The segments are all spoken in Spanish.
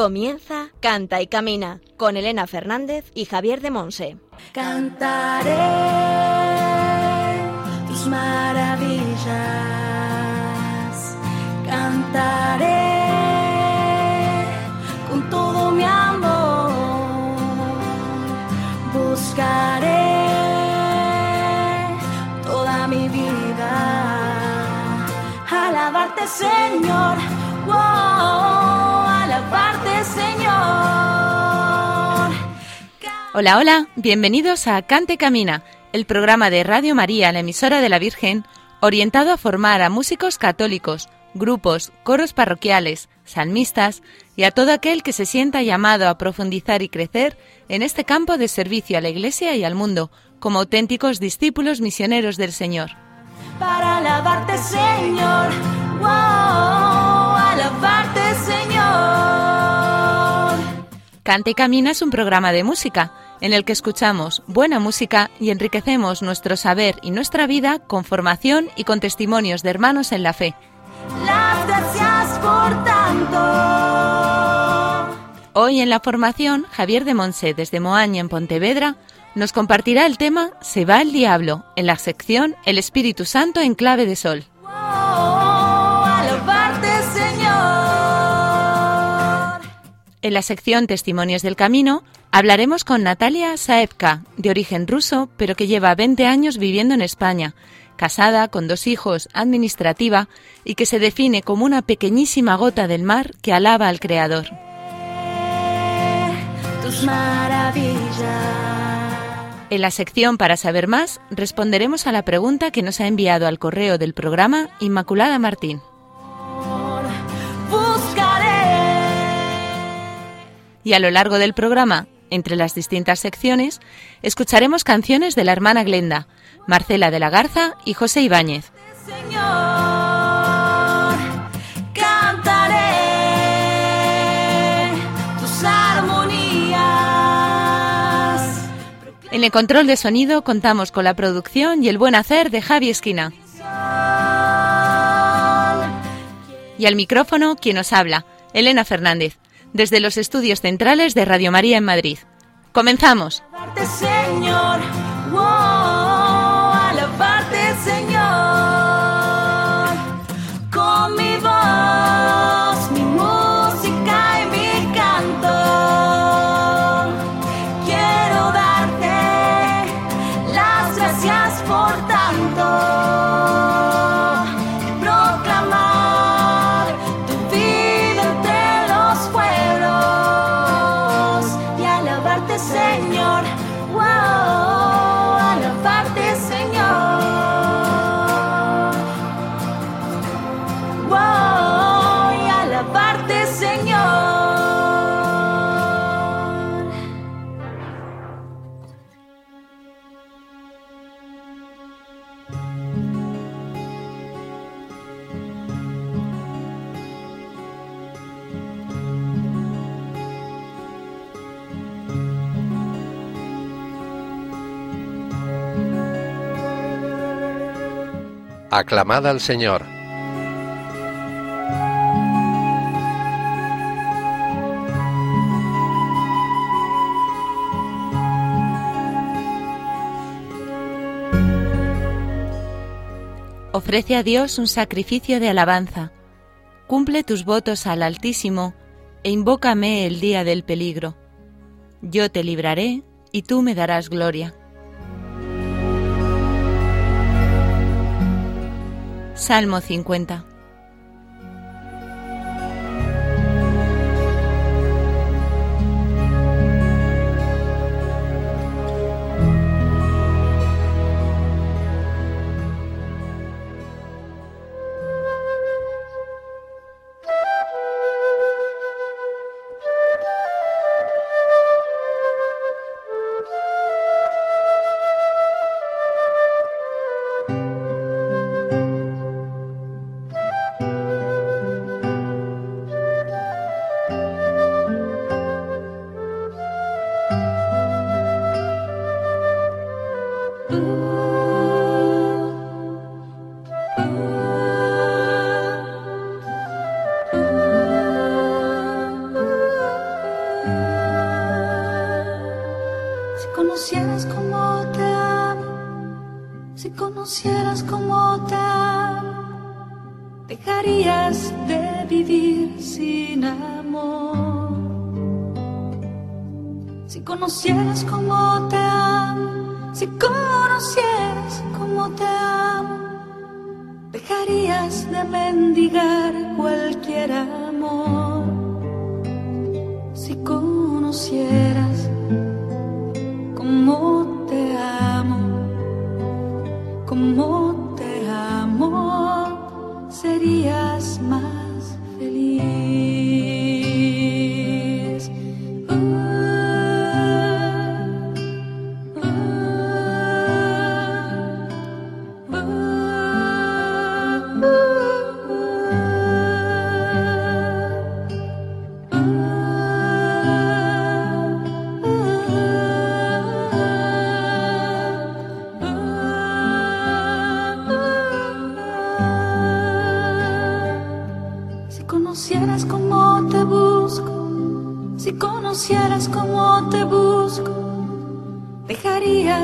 Comienza Canta y Camina con Elena Fernández y Javier de Monse. Cantaré tus maravillas, cantaré con todo mi amor, buscaré toda mi vida, alabarte Señor, Señor. Hola, hola, bienvenidos a Cante Camina, el programa de Radio María, la emisora de la Virgen, orientado a formar a músicos católicos, grupos, coros parroquiales, salmistas y a todo aquel que se sienta llamado a profundizar y crecer en este campo de servicio a la Iglesia y al mundo, como auténticos discípulos misioneros del Señor. para alabarte, Señor. Wow, alabarte, Cante y Camina es un programa de música en el que escuchamos buena música y enriquecemos nuestro saber y nuestra vida con formación y con testimonios de hermanos en la fe. Las gracias por tanto. Hoy en la formación, Javier de Monse desde Moaña en Pontevedra nos compartirá el tema Se va el diablo en la sección El Espíritu Santo en clave de sol. En la sección Testimonios del Camino hablaremos con Natalia Saevka, de origen ruso, pero que lleva 20 años viviendo en España, casada, con dos hijos, administrativa y que se define como una pequeñísima gota del mar que alaba al Creador. Tus maravillas. En la sección Para saber más responderemos a la pregunta que nos ha enviado al correo del programa Inmaculada Martín. Y a lo largo del programa, entre las distintas secciones, escucharemos canciones de la hermana Glenda, Marcela de la Garza y José Ibáñez. Señor, cantaré tus armonías. En el control de sonido contamos con la producción y el buen hacer de Javi Esquina. Y al micrófono, quien nos habla, Elena Fernández, desde los estudios centrales de Radio María en Madrid. Comenzamos. Señor. Wow, Aclamad al Señor. Ofrece a Dios un sacrificio de alabanza. Cumple tus votos al Altísimo e invócame el día del peligro. Yo te libraré y tú me darás gloria. Salmo 50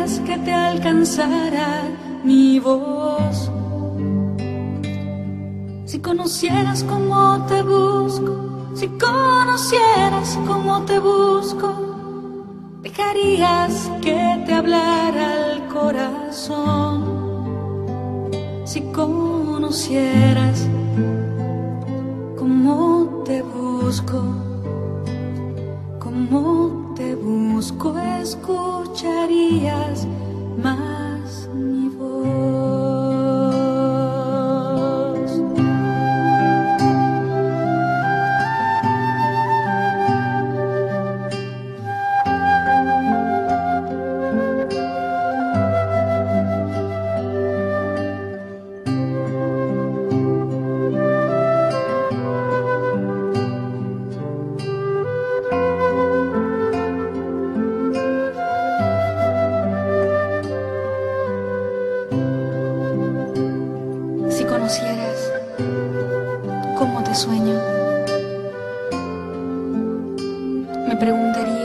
que te alcanzara mi voz. Si conocieras cómo te busco, si conocieras cómo te busco, dejarías que te hablara el corazón. Si conocieras sueño, me preguntarías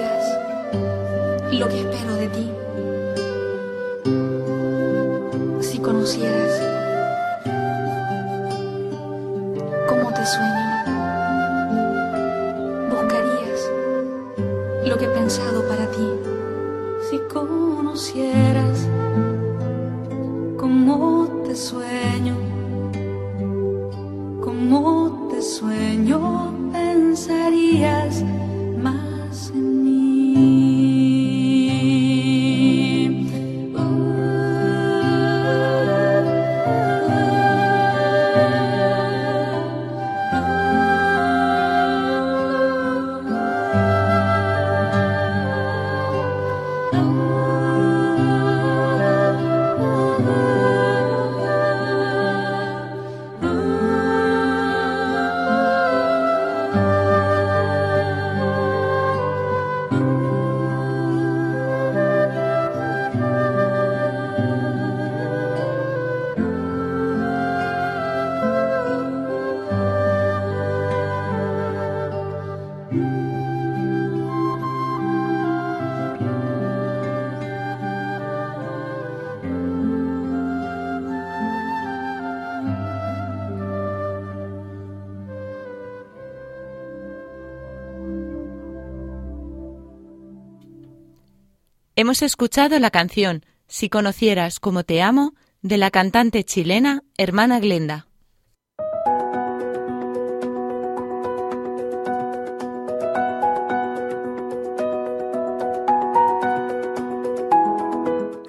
Hemos escuchado la canción Si conocieras como te amo de la cantante chilena Hermana Glenda.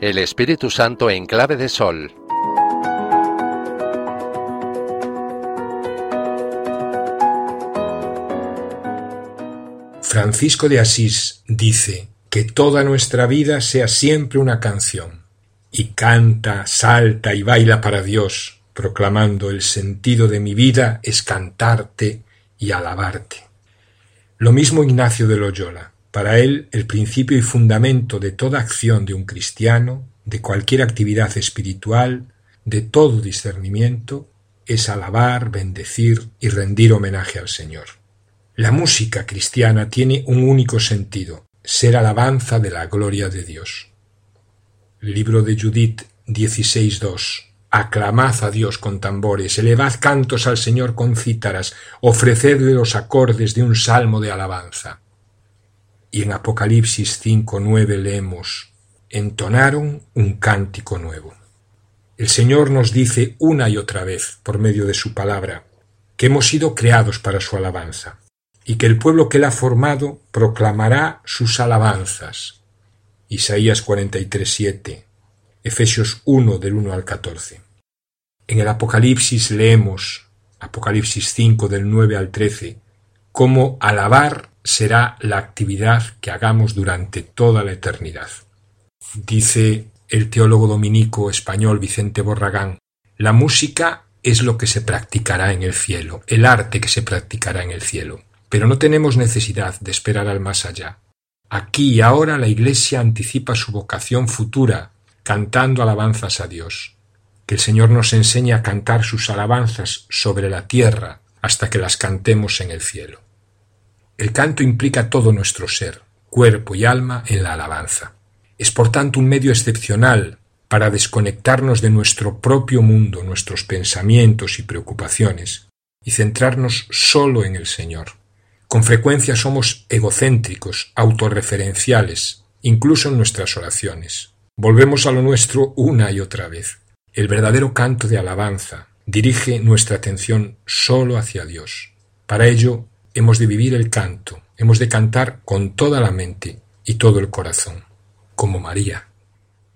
El Espíritu Santo en clave de sol. Francisco de Asís dice que toda nuestra vida sea siempre una canción, y canta, salta y baila para Dios, proclamando el sentido de mi vida es cantarte y alabarte. Lo mismo Ignacio de Loyola. Para él, el principio y fundamento de toda acción de un cristiano, de cualquier actividad espiritual, de todo discernimiento, es alabar, bendecir y rendir homenaje al Señor. La música cristiana tiene un único sentido, ser alabanza de la gloria de Dios. Libro de Judith 16.2 Aclamad a Dios con tambores, elevad cantos al Señor con cítaras, ofrecedle los acordes de un salmo de alabanza. Y en Apocalipsis 5.9 leemos, entonaron un cántico nuevo. El Señor nos dice una y otra vez, por medio de su palabra, que hemos sido creados para su alabanza, y que el pueblo que la ha formado proclamará sus alabanzas. Isaías 43.7, Efesios 1 del 1 al 14. En el Apocalipsis leemos, Apocalipsis 5 del 9 al 13, cómo alabar será la actividad que hagamos durante toda la eternidad. Dice el teólogo dominico español Vicente Borragán, la música es lo que se practicará en el cielo, el arte que se practicará en el cielo. Pero no tenemos necesidad de esperar al más allá. Aquí y ahora la Iglesia anticipa su vocación futura, cantando alabanzas a Dios. Que el Señor nos enseñe a cantar sus alabanzas sobre la tierra hasta que las cantemos en el cielo. El canto implica todo nuestro ser, cuerpo y alma en la alabanza. Es por tanto un medio excepcional para desconectarnos de nuestro propio mundo, nuestros pensamientos y preocupaciones, y centrarnos solo en el Señor. Con frecuencia somos egocéntricos, autorreferenciales, incluso en nuestras oraciones. Volvemos a lo nuestro una y otra vez. El verdadero canto de alabanza dirige nuestra atención solo hacia Dios. Para ello hemos de vivir el canto, hemos de cantar con toda la mente y todo el corazón, como María.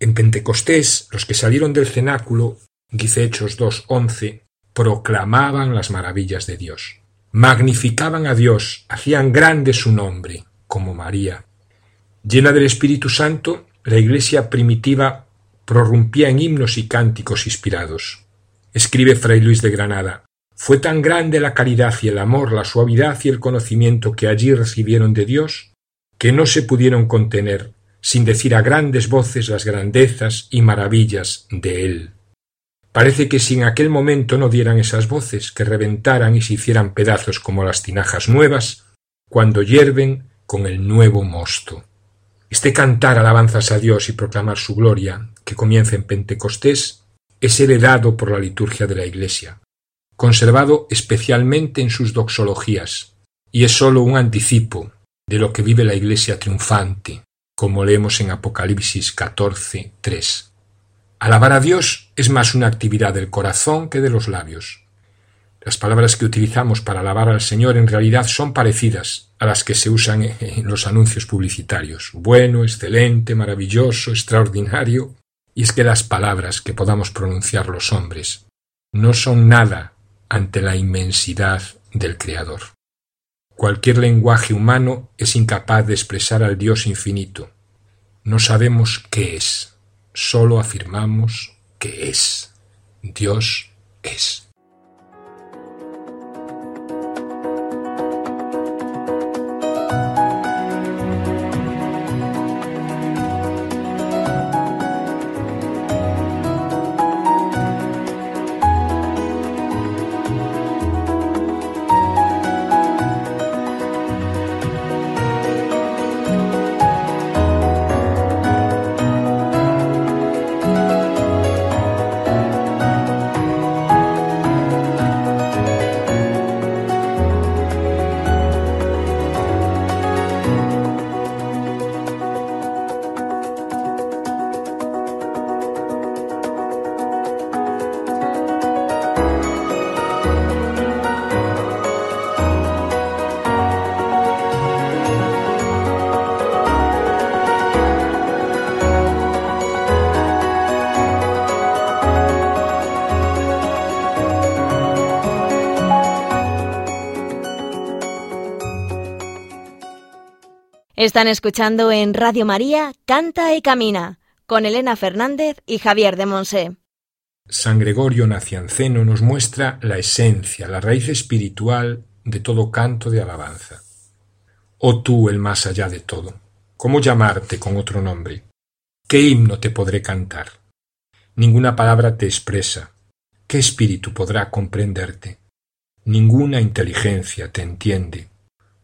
En Pentecostés, los que salieron del cenáculo, dice Hechos 2.11, proclamaban las maravillas de Dios magnificaban a Dios, hacían grande su nombre, como María. Llena del Espíritu Santo, la iglesia primitiva prorrumpía en himnos y cánticos inspirados. Escribe Fray Luis de Granada, fue tan grande la caridad y el amor, la suavidad y el conocimiento que allí recibieron de Dios, que no se pudieron contener, sin decir a grandes voces las grandezas y maravillas de Él. Parece que si en aquel momento no dieran esas voces, que reventaran y se hicieran pedazos como las tinajas nuevas, cuando hierven con el nuevo mosto. Este cantar alabanzas a Dios y proclamar su gloria, que comienza en Pentecostés, es heredado por la liturgia de la Iglesia, conservado especialmente en sus doxologías, y es sólo un anticipo de lo que vive la Iglesia triunfante, como leemos en Apocalipsis 14, 3. Alabar a Dios es más una actividad del corazón que de los labios. Las palabras que utilizamos para alabar al Señor en realidad son parecidas a las que se usan en los anuncios publicitarios. Bueno, excelente, maravilloso, extraordinario. Y es que las palabras que podamos pronunciar los hombres no son nada ante la inmensidad del Creador. Cualquier lenguaje humano es incapaz de expresar al Dios infinito. No sabemos qué es solo afirmamos que es. Dios es. Están escuchando en Radio María Canta y Camina con Elena Fernández y Javier de Monse. San Gregorio Nacianceno nos muestra la esencia, la raíz espiritual de todo canto de alabanza. Oh tú, el más allá de todo, ¿cómo llamarte con otro nombre? ¿Qué himno te podré cantar? Ninguna palabra te expresa. ¿Qué espíritu podrá comprenderte? Ninguna inteligencia te entiende,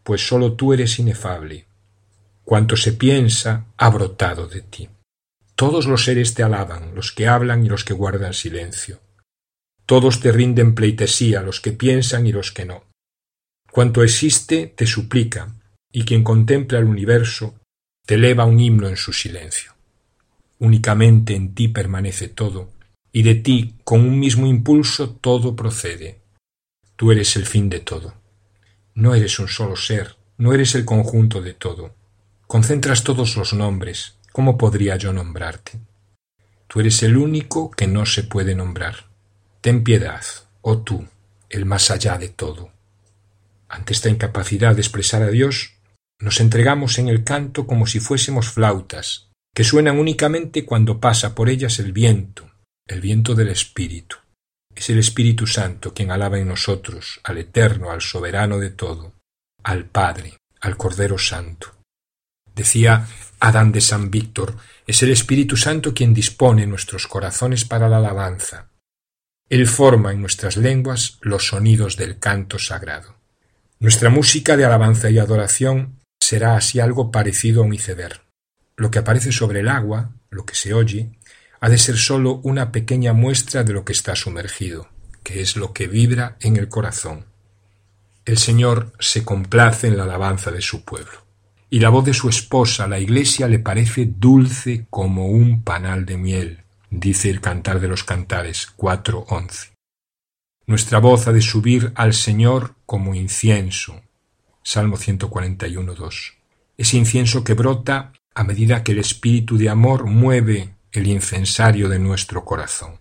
pues sólo tú eres inefable Cuanto se piensa ha brotado de ti. Todos los seres te alaban, los que hablan y los que guardan silencio. Todos te rinden pleitesía, los que piensan y los que no. Cuanto existe te suplica, y quien contempla el universo te eleva un himno en su silencio. Únicamente en ti permanece todo, y de ti, con un mismo impulso, todo procede. Tú eres el fin de todo. No eres un solo ser, no eres el conjunto de todo. Concentras todos los nombres. ¿Cómo podría yo nombrarte? Tú eres el único que no se puede nombrar. Ten piedad, oh tú, el más allá de todo. Ante esta incapacidad de expresar a Dios, nos entregamos en el canto como si fuésemos flautas, que suenan únicamente cuando pasa por ellas el viento, el viento del Espíritu. Es el Espíritu Santo quien alaba en nosotros al Eterno, al Soberano de todo, al Padre, al Cordero Santo. Decía Adán de San Víctor, es el Espíritu Santo quien dispone nuestros corazones para la alabanza. Él forma en nuestras lenguas los sonidos del canto sagrado. Nuestra música de alabanza y adoración será así algo parecido a un iceberg. Lo que aparece sobre el agua, lo que se oye, ha de ser sólo una pequeña muestra de lo que está sumergido, que es lo que vibra en el corazón. El Señor se complace en la alabanza de su pueblo, y la voz de su esposa, la Iglesia, le parece dulce como un panal de miel, dice el Cantar de los Cantares 4.11. Nuestra voz ha de subir al Señor como incienso. Salmo 141.2. Ese incienso que brota a medida que el espíritu de amor mueve el incensario de nuestro corazón.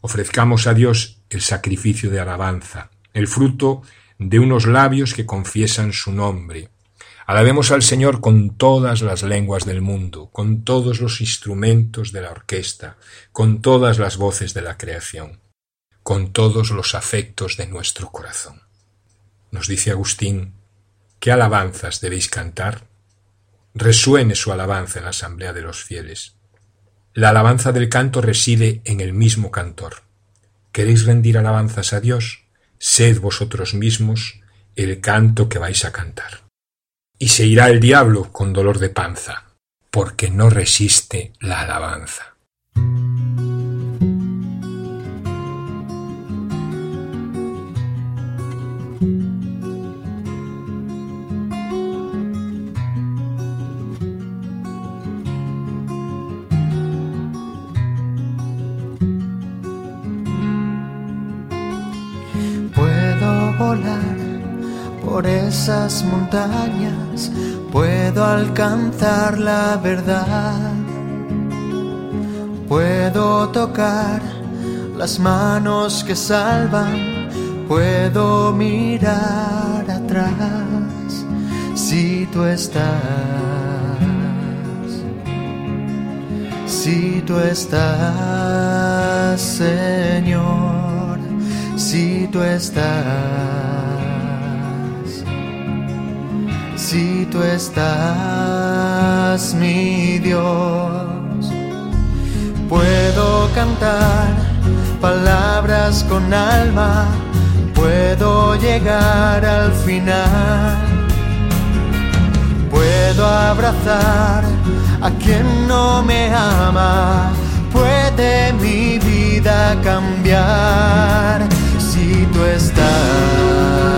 Ofrezcamos a Dios el sacrificio de alabanza, el fruto de unos labios que confiesan su nombre. Alabemos al Señor con todas las lenguas del mundo, con todos los instrumentos de la orquesta, con todas las voces de la creación, con todos los afectos de nuestro corazón. Nos dice Agustín, ¿qué alabanzas debéis cantar? Resuene su alabanza en la asamblea de los fieles la alabanza del canto reside en el mismo cantor. ¿Queréis rendir alabanzas a Dios? Sed vosotros mismos el canto que vais a cantar. Y se irá el diablo con dolor de panza, porque no resiste la alabanza. Por esas montañas puedo alcanzar la verdad. Puedo tocar las manos que salvan, puedo mirar atrás si tú estás. Si tú estás, Señor, si tú estás. Si tú estás, mi Dios. Puedo cantar palabras con alma, puedo llegar al final. Puedo abrazar a quien no me ama, puede mi vida cambiar si tú estás.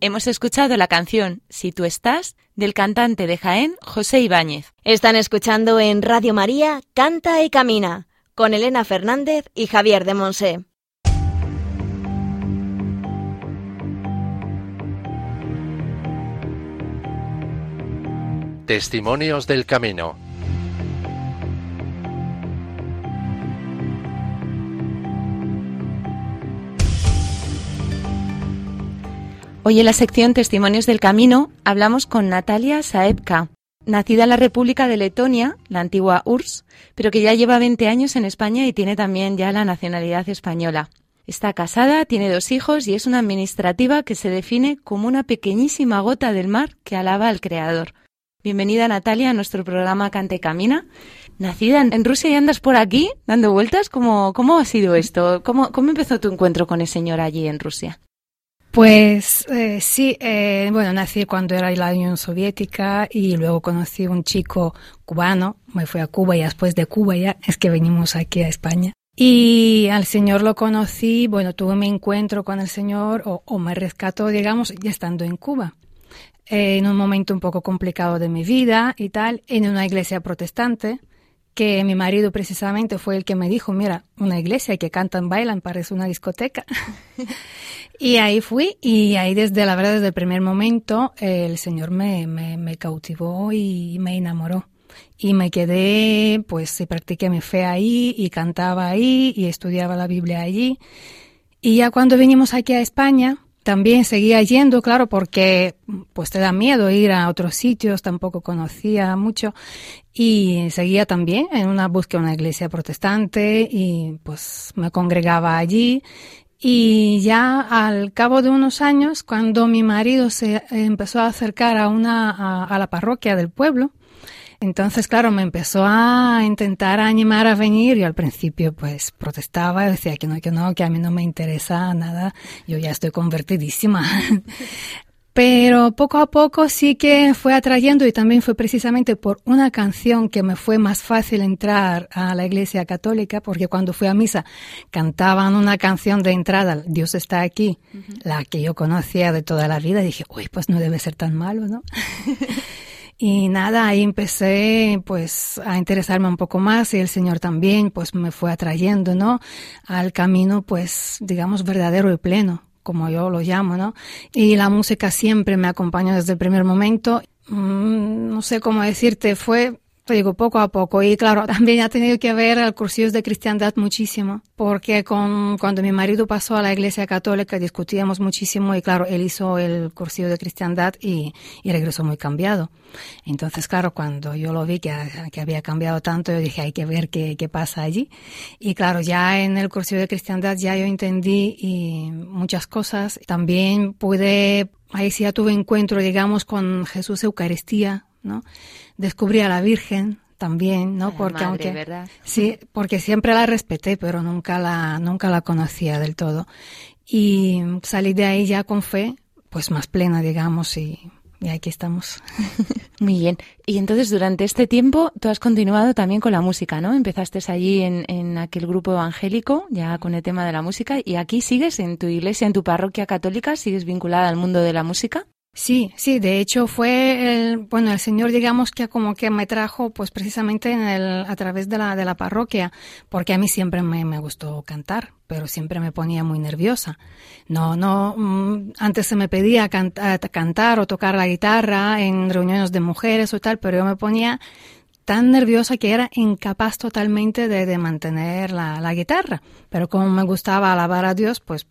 Hemos escuchado la canción Si tú estás del cantante de Jaén, José Ibáñez. Están escuchando en Radio María Canta y Camina con Elena Fernández y Javier de Monse. Testimonios del Camino. Hoy en la sección Testimonios del Camino hablamos con Natalia Saepka, nacida en la República de Letonia, la antigua URSS, pero que ya lleva 20 años en España y tiene también ya la nacionalidad española. Está casada, tiene dos hijos y es una administrativa que se define como una pequeñísima gota del mar que alaba al Creador. Bienvenida Natalia a nuestro programa Cante Camina. Nacida en Rusia y andas por aquí dando vueltas, ¿cómo, cómo ha sido esto? ¿Cómo, ¿Cómo empezó tu encuentro con el Señor allí en Rusia? Pues eh, sí, eh, bueno, nací cuando era la Unión Soviética y luego conocí un chico cubano, me fui a Cuba y después de Cuba ya es que venimos aquí a España. Y al Señor lo conocí, bueno, tuve mi encuentro con el Señor o, o me rescató, digamos, ya estando en Cuba, eh, en un momento un poco complicado de mi vida y tal, en una iglesia protestante que mi marido precisamente fue el que me dijo, mira, una iglesia que cantan, bailan, parece una discoteca. y ahí fui y ahí desde la verdad, desde el primer momento, el Señor me, me, cautivó y me enamoró. Y me quedé, pues, y practiqué mi fe ahí y cantaba ahí y estudiaba la Biblia allí. Y ya cuando vinimos aquí a España, también seguía yendo, claro, porque pues te da miedo ir a otros sitios, tampoco conocía mucho y seguía también en una búsqueda de una iglesia protestante y pues me congregaba allí y ya al cabo de unos años, cuando mi marido se empezó a acercar a una a, la parroquia del pueblo, entonces, claro, me empezó a intentar animar a venir y al principio pues protestaba, decía que no, que no, que a mí no me interesa nada, yo ya estoy convertidísima. Pero poco a poco sí que fue atrayendo y también fue precisamente por una canción que me fue más fácil entrar a la iglesia católica, porque cuando fui a misa cantaban una canción de entrada, Dios está aquí, uh -huh. la que yo conocía de toda la vida, y dije, uy, pues no debe ser tan malo, ¿no? Y nada, ahí empecé pues a interesarme un poco más y el Señor también pues me fue atrayendo, ¿no? Al camino pues digamos verdadero y pleno, como yo lo llamo, ¿no? Y la música siempre me acompañó desde el primer momento. Mm, no sé cómo decirte, fue te digo, poco a poco. Y claro, también ha tenido que ver el cursillos de cristiandad muchísimo, porque con, cuando mi marido pasó a la iglesia católica discutíamos muchísimo y claro, él hizo el cursillo de cristiandad y, y regresó muy cambiado. Entonces, claro, cuando yo lo vi que, que había cambiado tanto, yo dije, hay que ver qué, qué pasa allí. Y claro, ya en el cursillo de cristiandad ya yo entendí y muchas cosas. También pude, ahí sí ya tuve encuentro, digamos, con Jesús Eucaristía, ¿no? Descubrí a la Virgen también, ¿no? La porque madre, aunque ¿verdad? sí, porque siempre la respeté, pero nunca la nunca la conocía del todo. Y salí de ahí ya con fe, pues más plena, digamos, y, y aquí estamos. Muy bien. Y entonces durante este tiempo tú has continuado también con la música, ¿no? Empezaste allí en, en, aquel grupo evangélico, ya con el tema de la música, y aquí sigues en tu iglesia, en tu parroquia católica, sigues vinculada al mundo de la música. Sí, sí, de hecho fue el, bueno, el Señor digamos que como que me trajo pues precisamente en el, a través de la, de la parroquia, porque a mí siempre me, me gustó cantar, pero siempre me ponía muy nerviosa. No, no, mm, antes se me pedía canta, cantar o tocar la guitarra en reuniones de mujeres o tal, pero yo me ponía tan nerviosa que era incapaz totalmente de, de mantener la, la, guitarra. Pero como me gustaba alabar a Dios, pues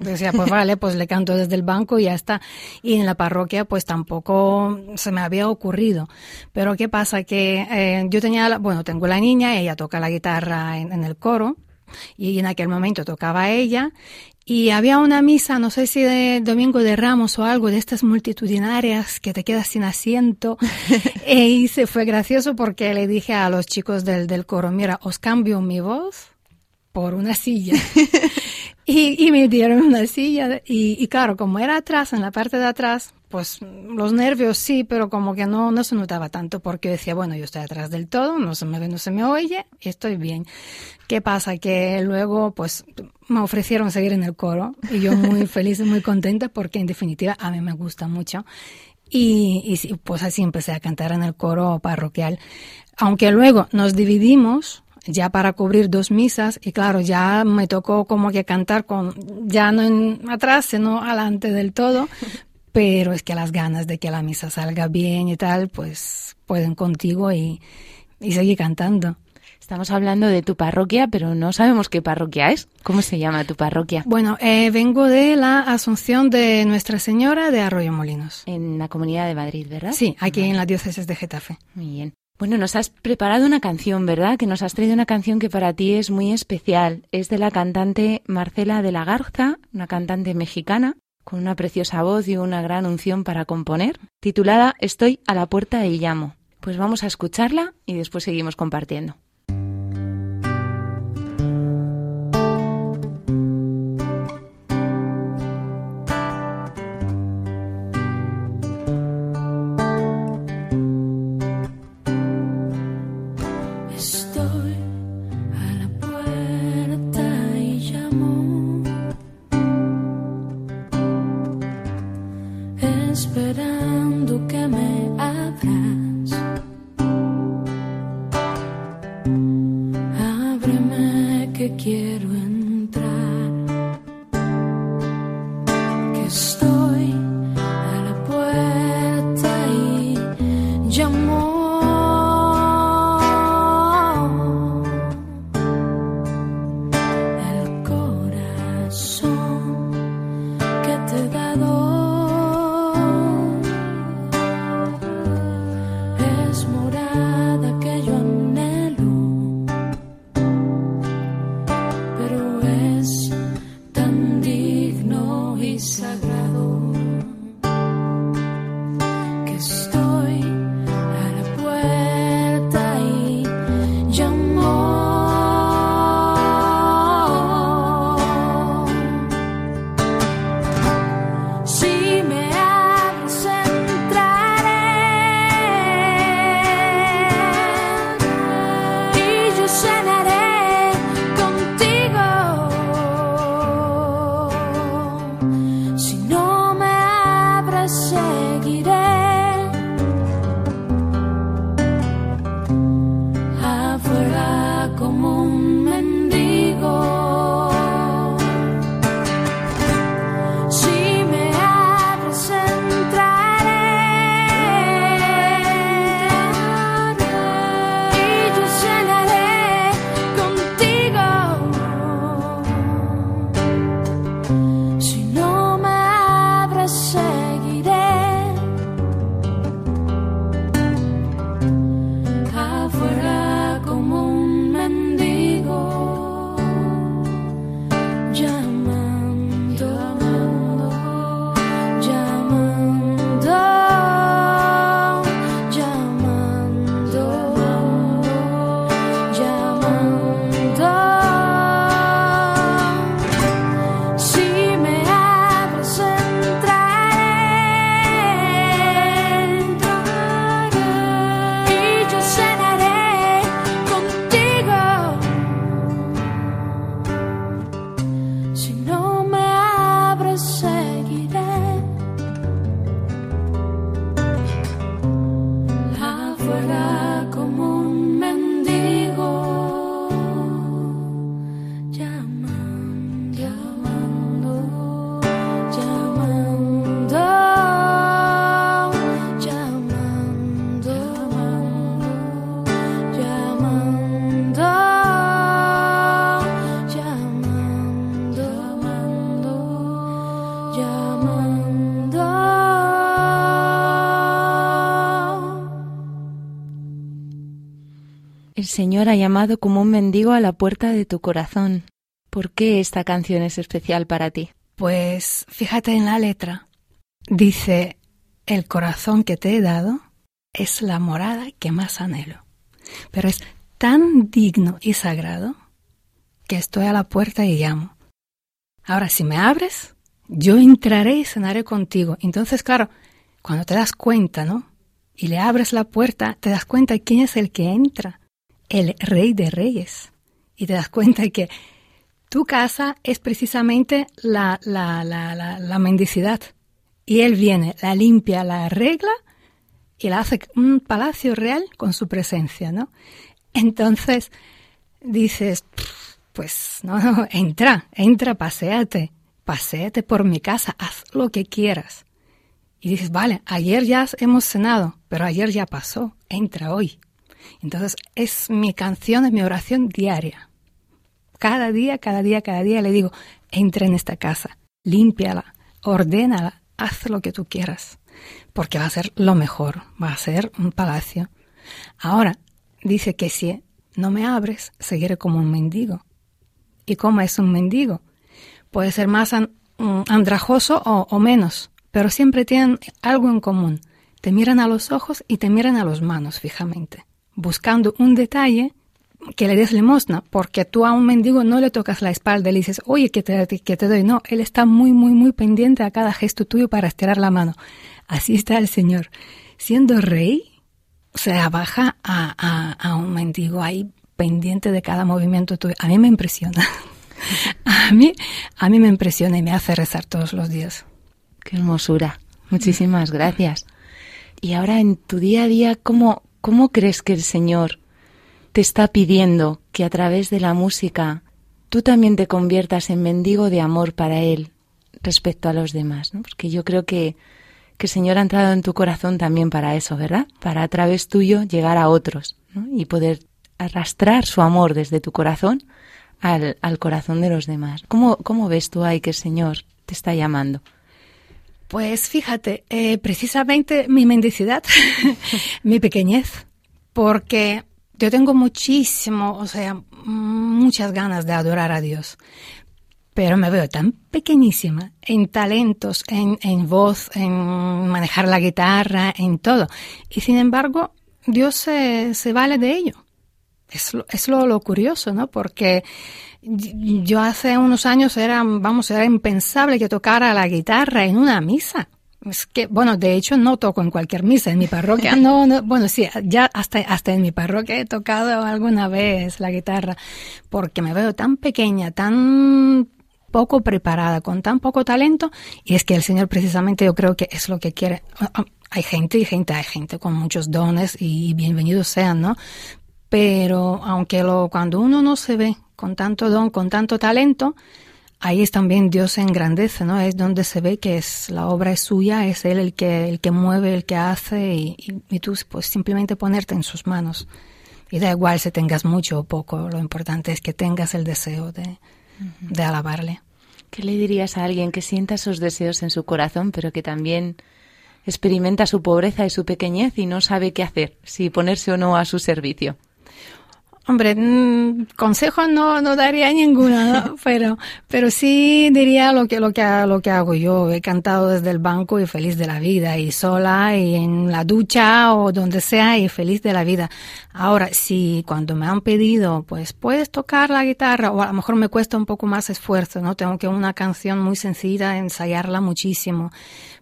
Decía, pues vale, pues le canto desde el banco y ya está. Y en la parroquia, pues tampoco se me había ocurrido. Pero ¿qué pasa? Que eh, yo tenía, bueno, tengo la niña, ella toca la guitarra en, en el coro. Y en aquel momento tocaba ella y había una misa, no sé si de Domingo de Ramos o algo de estas multitudinarias que te quedas sin asiento. e y se fue gracioso porque le dije a los chicos del, del coro, mira, os cambio mi voz por una silla. y, y, me dieron una silla y, y, claro, como era atrás, en la parte de atrás, pues los nervios sí, pero como que no, no se notaba tanto porque decía, bueno, yo estoy atrás del todo, no se me ve, no se me oye estoy bien. ¿Qué pasa? Que luego pues me ofrecieron seguir en el coro y yo muy feliz y muy contenta porque en definitiva a mí me gusta mucho. Y, y pues así empecé a cantar en el coro parroquial. Aunque luego nos dividimos ya para cubrir dos misas y claro, ya me tocó como que cantar con, ya no en atrás, sino adelante del todo, pero es que las ganas de que la misa salga bien y tal, pues pueden contigo y, y seguir cantando. Estamos hablando de tu parroquia, pero no sabemos qué parroquia es. ¿Cómo se llama tu parroquia? Bueno, eh, vengo de la Asunción de Nuestra Señora de Arroyo Molinos. En la Comunidad de Madrid, ¿verdad? Sí, aquí en la diócesis de Getafe. Muy bien. Bueno, nos has preparado una canción, ¿verdad? Que nos has traído una canción que para ti es muy especial. Es de la cantante Marcela de la Garza, una cantante mexicana, con una preciosa voz y una gran unción para componer, titulada Estoy a la puerta y llamo. Pues vamos a escucharla y después seguimos compartiendo. 책이래 Señor ha llamado como un mendigo a la puerta de tu corazón. ¿Por qué esta canción es especial para ti? Pues fíjate en la letra. Dice, el corazón que te he dado es la morada que más anhelo. Pero es tan digno y sagrado que estoy a la puerta y llamo. Ahora, si me abres, yo entraré y cenaré contigo. Entonces, claro, cuando te das cuenta, ¿no? Y le abres la puerta, te das cuenta quién es el que entra, el rey de reyes. Y te das cuenta que tu casa es precisamente la, la, la, mendicidad. Y él viene, la limpia, la arregla y la hace un palacio real con su presencia, ¿no? Entonces dices, pues no, no, entra, entra, paséate, paséate por mi casa, haz lo que quieras. Y dices, vale, ayer ya hemos cenado, pero ayer ya pasó, entra hoy. Entonces es mi canción, es mi oración diaria. Cada día, cada día, cada día le digo, entra en esta casa, límpiala, ordénala, haz lo que tú quieras, porque va a ser lo mejor, va a ser un palacio. Ahora, dice que si no me abres, seguiré como un mendigo. ¿Y cómo es un mendigo? Puede ser más mm, andrajoso o, o menos, pero siempre tienen algo en común. Te miran a los ojos y te miran a las manos fijamente, buscando un detalle que le des limosna, porque tú a un mendigo no le tocas la espalda y le dices, oye, que te, que te doy. No, él está muy, muy, muy pendiente a cada gesto tuyo para estirar la mano. Así está el Señor. Siendo rey, se abaja a, a, a un mendigo ahí pendiente de cada movimiento tuyo. A mí me impresiona. a mí, a mí me impresiona y me hace rezar todos los días. Qué hermosura. Muchísimas gracias. Y ahora en tu día a día, ¿cómo, cómo crees que el Señor te está pidiendo que a través de la música tú también te conviertas en mendigo de amor para Él respecto a los demás? Porque yo creo que, que el Señor ha entrado en tu corazón también para eso, ¿verdad? Para a través tuyo llegar a otros ¿no? y poder arrastrar su amor desde tu corazón al, al corazón de los demás. ¿Cómo, ¿Cómo ves tú ahí que el Señor te está llamando? Pues fíjate, eh, precisamente mi mendicidad, mi pequeñez, porque yo tengo muchísimo, o sea, muchas ganas de adorar a Dios, pero me veo tan pequeñísima en talentos, en, en voz, en manejar la guitarra, en todo. Y sin embargo, Dios se, se vale de ello. Es, lo, es lo, lo curioso, ¿no? Porque yo hace unos años era, vamos, era impensable que tocara la guitarra en una misa. Es que, bueno, de hecho no toco en cualquier misa. En mi parroquia, no, no, bueno, sí, ya hasta, hasta en mi parroquia he tocado alguna vez la guitarra, porque me veo tan pequeña, tan poco preparada, con tan poco talento, y es que el Señor precisamente yo creo que es lo que quiere. Hay gente y gente, hay gente con muchos dones y bienvenidos sean, ¿no? Pero aunque lo, cuando uno no se ve con tanto don, con tanto talento, ahí es también Dios se engrandece, ¿no? Es donde se ve que es la obra es suya, es él el que el que mueve, el que hace y, y, y tú pues simplemente ponerte en sus manos. Y da igual si tengas mucho o poco, lo importante es que tengas el deseo de, uh -huh. de alabarle. ¿Qué le dirías a alguien que sienta esos deseos en su corazón, pero que también experimenta su pobreza y su pequeñez y no sabe qué hacer, si ponerse o no a su servicio? Hombre, mmm, consejo no, no daría ninguno, ¿no? pero, pero sí diría lo que, lo que, lo que hago yo. He cantado desde el banco y feliz de la vida, y sola, y en la ducha o donde sea, y feliz de la vida. Ahora, si cuando me han pedido, pues puedes tocar la guitarra, o a lo mejor me cuesta un poco más esfuerzo, ¿no? Tengo que una canción muy sencilla, ensayarla muchísimo.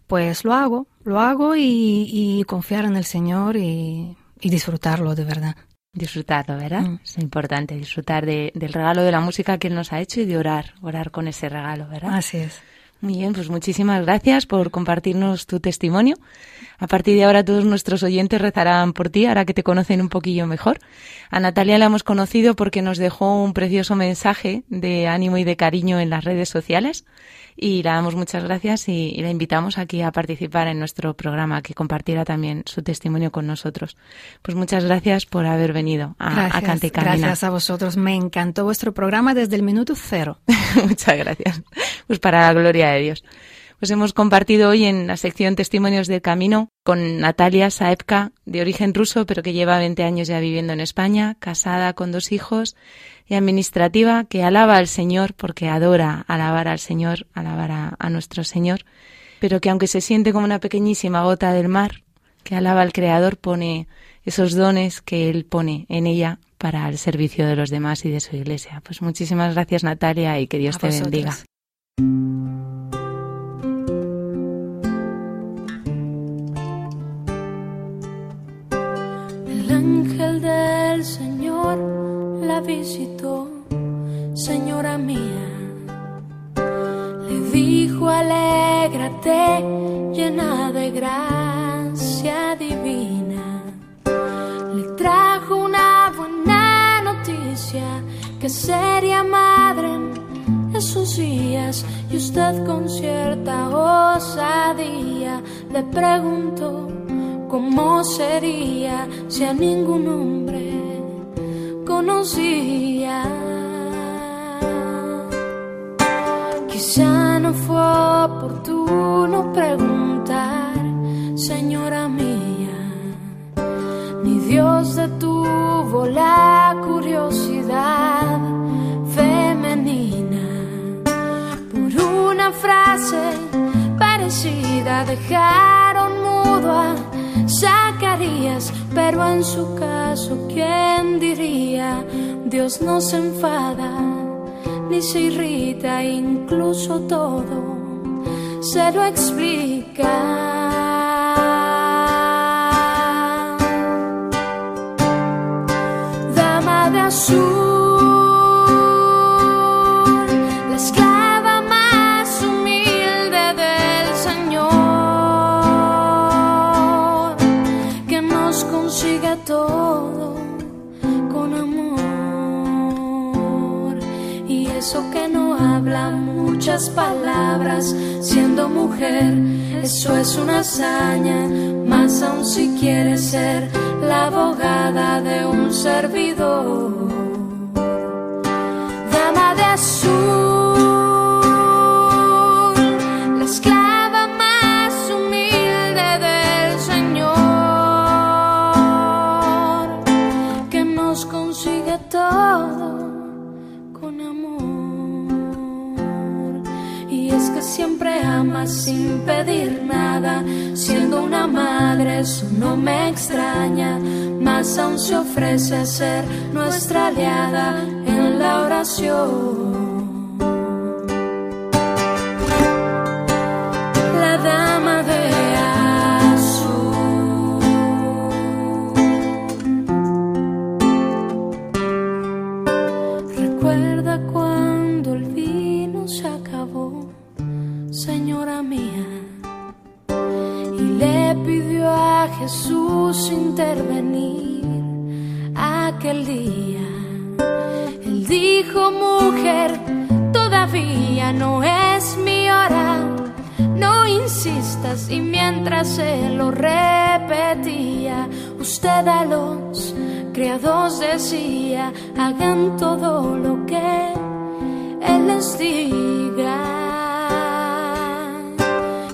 Pues lo hago, lo hago y, y confiar en el Señor y, y disfrutarlo de verdad disfrutarlo, ¿verdad? Mm. Es importante disfrutar de, del regalo de la música que Él nos ha hecho y de orar, orar con ese regalo, ¿verdad? Así es. Muy bien, pues muchísimas gracias por compartirnos tu testimonio. A partir de ahora todos nuestros oyentes rezarán por ti, ahora que te conocen un poquillo mejor. A Natalia la hemos conocido porque nos dejó un precioso mensaje de ánimo y de cariño en las redes sociales y le damos muchas gracias y, y, la invitamos aquí a participar en nuestro programa, que compartiera también su testimonio con nosotros. Pues muchas gracias por haber venido a, gracias, a Cante Camina. Gracias a vosotros. Me encantó vuestro programa desde el minuto cero. muchas gracias. Pues para la gloria de Dios. Pues hemos compartido hoy en la sección Testimonios del Camino con Natalia Saepka, de origen ruso, pero que lleva 20 años ya viviendo en España, casada con dos hijos y administrativa, que alaba al Señor porque adora alabar al Señor, alabar a, a nuestro Señor, pero que aunque se siente como una pequeñísima gota del mar, que alaba al Creador, pone esos dones que Él pone en ella para el servicio de los demás y de su iglesia. Pues muchísimas gracias Natalia y que Dios a te vosotros. bendiga. Señor la visitó, señora mía. Le dijo, alégrate, llena de gracia divina. Le trajo una buena noticia, que sería madre en esos días. Y usted con cierta osadía le preguntó cómo sería si a ningún hombre conocía. Quizá no fue oportuno preguntar, señora mía, ni Dios detuvo la curiosidad femenina por una frase parecida dejaron mudo a Zacarías, pero en su caso, ¿quién diría? Dios no se enfada ni se irrita, incluso todo se lo explica. Dama de azul, eso que no habla muchas palabras, siendo mujer, eso es una hazaña, más aún si quiere ser la abogada de un servidor. Dama de azul, sin pedir nada, siendo una madre, eso no me extraña. Más aún se ofrece a ser nuestra aliada en la oración. La dama de Jesús intervenir aquel día. Él dijo, mujer, todavía no es mi hora, no insistas. Y mientras se lo repetía, usted a los criados decía, hagan todo lo que Él les diga.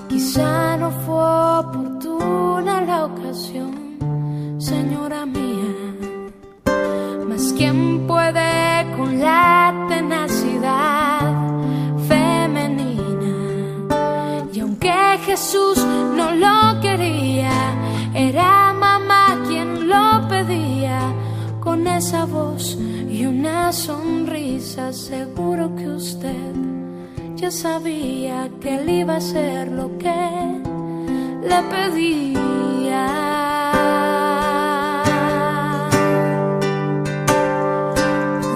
Quizá no fue oportuna ocasión, señora mía, mas ¿quién puede con la tenacidad femenina? Y aunque Jesús no lo quería, era mamá quien lo pedía con esa voz y una sonrisa. Seguro que usted ya sabía que él iba a hacer lo que le pedía.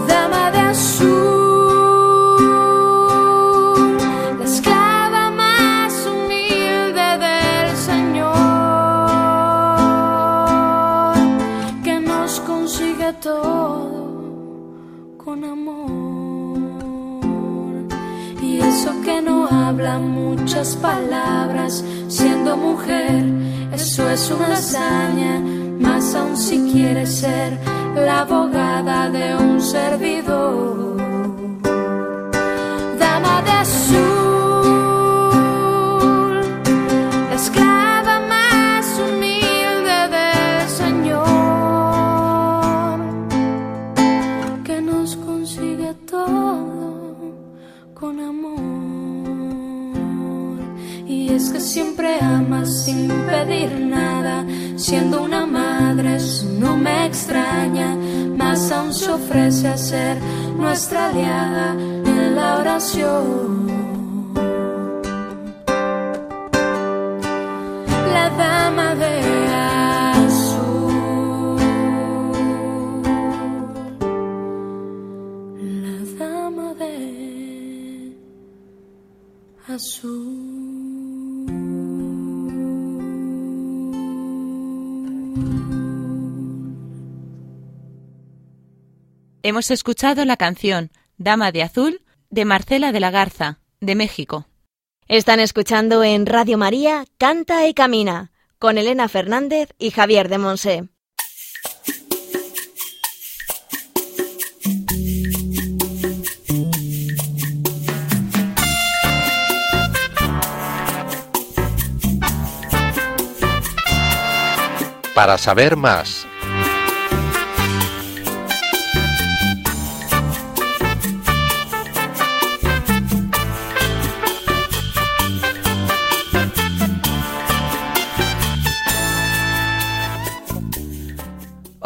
Dama de azul, la esclava más humilde del Señor, que nos consigue todo con amor. Y eso que no habla muchas palabras, mujer, eso es una hazaña, más aún si quiere ser la abogada de un servidor. Dama de azul, nada, siendo una madre, eso no me extraña, más aún se ofrece a ser nuestra aliada en la oración. La dama de azul. alma de azul. Hemos escuchado la canción Dama de Azul de Marcela de la Garza, de México. Están escuchando en Radio María Canta y Camina con Elena Fernández y Javier de Monse. Para saber más,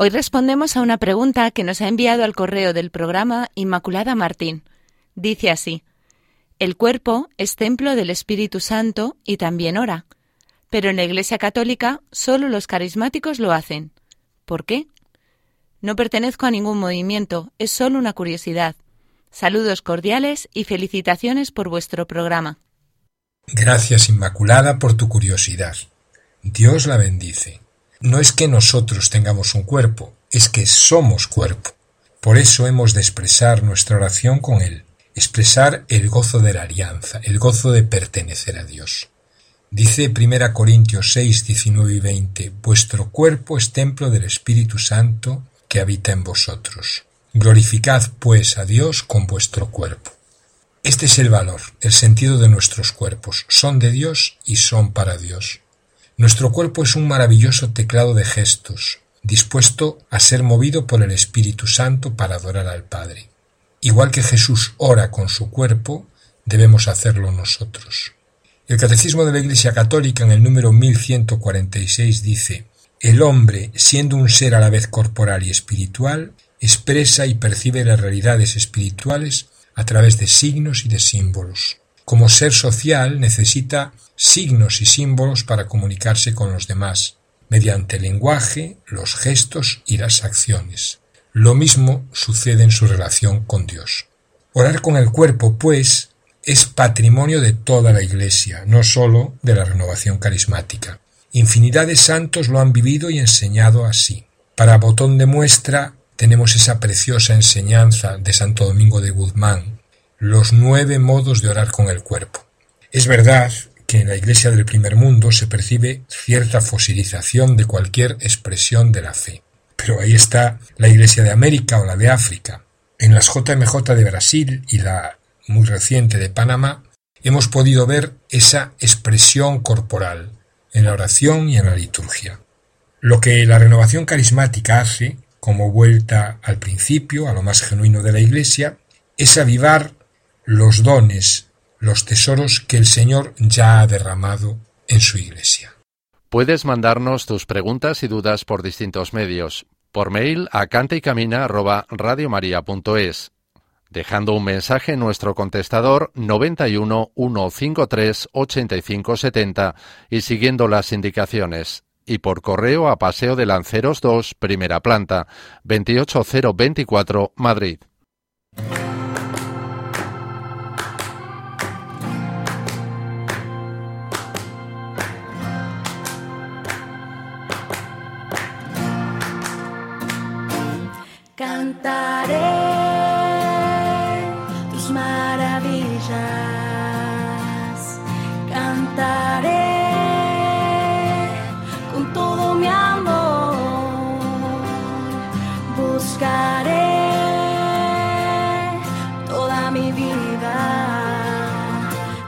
Hoy respondemos a una pregunta que nos ha enviado al correo del programa Inmaculada Martín. Dice así, El cuerpo es templo del Espíritu Santo y también ora, pero en la Iglesia Católica solo los carismáticos lo hacen. ¿Por qué? No pertenezco a ningún movimiento, es solo una curiosidad. Saludos cordiales y felicitaciones por vuestro programa. Gracias, Inmaculada, por tu curiosidad. Dios la bendice. No es que nosotros tengamos un cuerpo, es que somos cuerpo. Por eso hemos de expresar nuestra oración con Él, expresar el gozo de la alianza, el gozo de pertenecer a Dios. Dice 1 Corintios 6, 19 y 20, Vuestro cuerpo es templo del Espíritu Santo que habita en vosotros. Glorificad pues a Dios con vuestro cuerpo. Este es el valor, el sentido de nuestros cuerpos. Son de Dios y son para Dios. Nuestro cuerpo es un maravilloso teclado de gestos, dispuesto a ser movido por el Espíritu Santo para adorar al Padre. Igual que Jesús ora con su cuerpo, debemos hacerlo nosotros. El Catecismo de la Iglesia Católica en el número 1146 dice, El hombre, siendo un ser a la vez corporal y espiritual, expresa y percibe las realidades espirituales a través de signos y de símbolos. Como ser social necesita signos y símbolos para comunicarse con los demás, mediante el lenguaje, los gestos y las acciones. Lo mismo sucede en su relación con Dios. Orar con el cuerpo, pues, es patrimonio de toda la Iglesia, no sólo de la renovación carismática. Infinidad de santos lo han vivido y enseñado así. Para botón de muestra tenemos esa preciosa enseñanza de Santo Domingo de Guzmán, los nueve modos de orar con el cuerpo. Es verdad que en la Iglesia del primer mundo se percibe cierta fosilización de cualquier expresión de la fe. Pero ahí está la Iglesia de América o la de África. En las JMJ de Brasil y la muy reciente de Panamá hemos podido ver esa expresión corporal en la oración y en la liturgia. Lo que la renovación carismática hace, como vuelta al principio, a lo más genuino de la Iglesia, es avivar los dones, los tesoros que el Señor ya ha derramado en su Iglesia. Puedes mandarnos tus preguntas y dudas por distintos medios. Por mail a cantaycamina@radiomaria.es, dejando un mensaje en nuestro contestador 91 153 85 70 y siguiendo las indicaciones. Y por correo a Paseo de Lanceros 2, primera planta, 28024, Madrid. Cantaré tus maravillas, cantaré con todo mi amor, buscaré toda mi vida,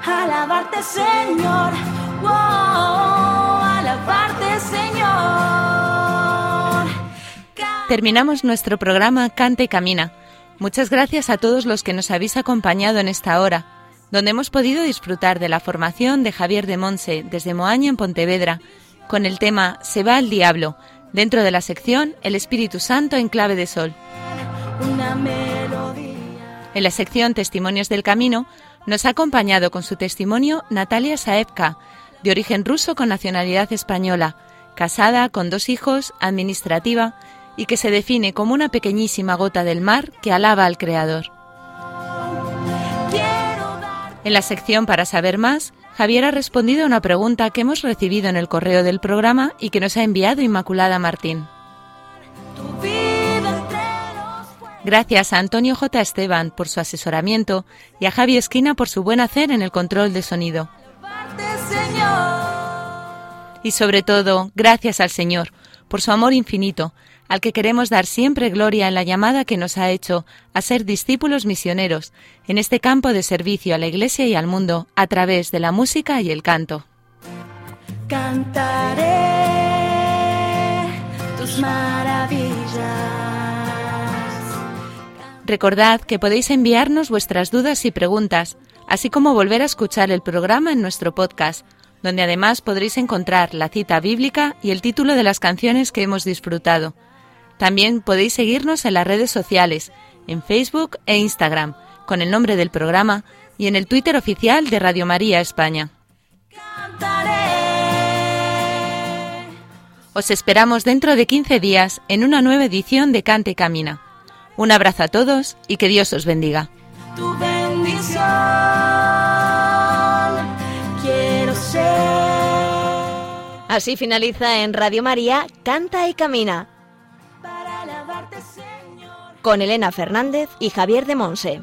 alabarte Señor, wow, alabarte Señor. Terminamos nuestro programa Canta y Camina. Muchas gracias a todos los que nos habéis acompañado en esta hora, donde hemos podido disfrutar de la formación de Javier de Monse desde Moaña en Pontevedra, con el tema Se va al diablo, dentro de la sección El Espíritu Santo en clave de sol. En la sección Testimonios del Camino nos ha acompañado con su testimonio Natalia Saevka, de origen ruso con nacionalidad española, casada con dos hijos, administrativa y que se define como una pequeñísima gota del mar que alaba al Creador. En la sección Para saber más, Javier ha respondido a una pregunta que hemos recibido en el correo del programa y que nos ha enviado Inmaculada Martín. Gracias a Antonio J. Esteban por su asesoramiento y a Javi Esquina por su buen hacer en el control de sonido. Y sobre todo, gracias al Señor por su amor infinito, al que queremos dar siempre gloria en la llamada que nos ha hecho a ser discípulos misioneros en este campo de servicio a la Iglesia y al mundo a través de la música y el canto. Cantaré tus maravillas. Recordad que podéis enviarnos vuestras dudas y preguntas, así como volver a escuchar el programa en nuestro podcast, donde además podréis encontrar la cita bíblica y el título de las canciones que hemos disfrutado. También podéis seguirnos en las redes sociales, en Facebook e Instagram, con el nombre del programa, y en el Twitter oficial de Radio María España. Os esperamos dentro de 15 días en una nueva edición de Cante y Camina. Un abrazo a todos y que Dios os bendiga. Tu bendición quiero ser. Así finaliza en Radio María Canta y Camina con Elena Fernández y Javier de Monse.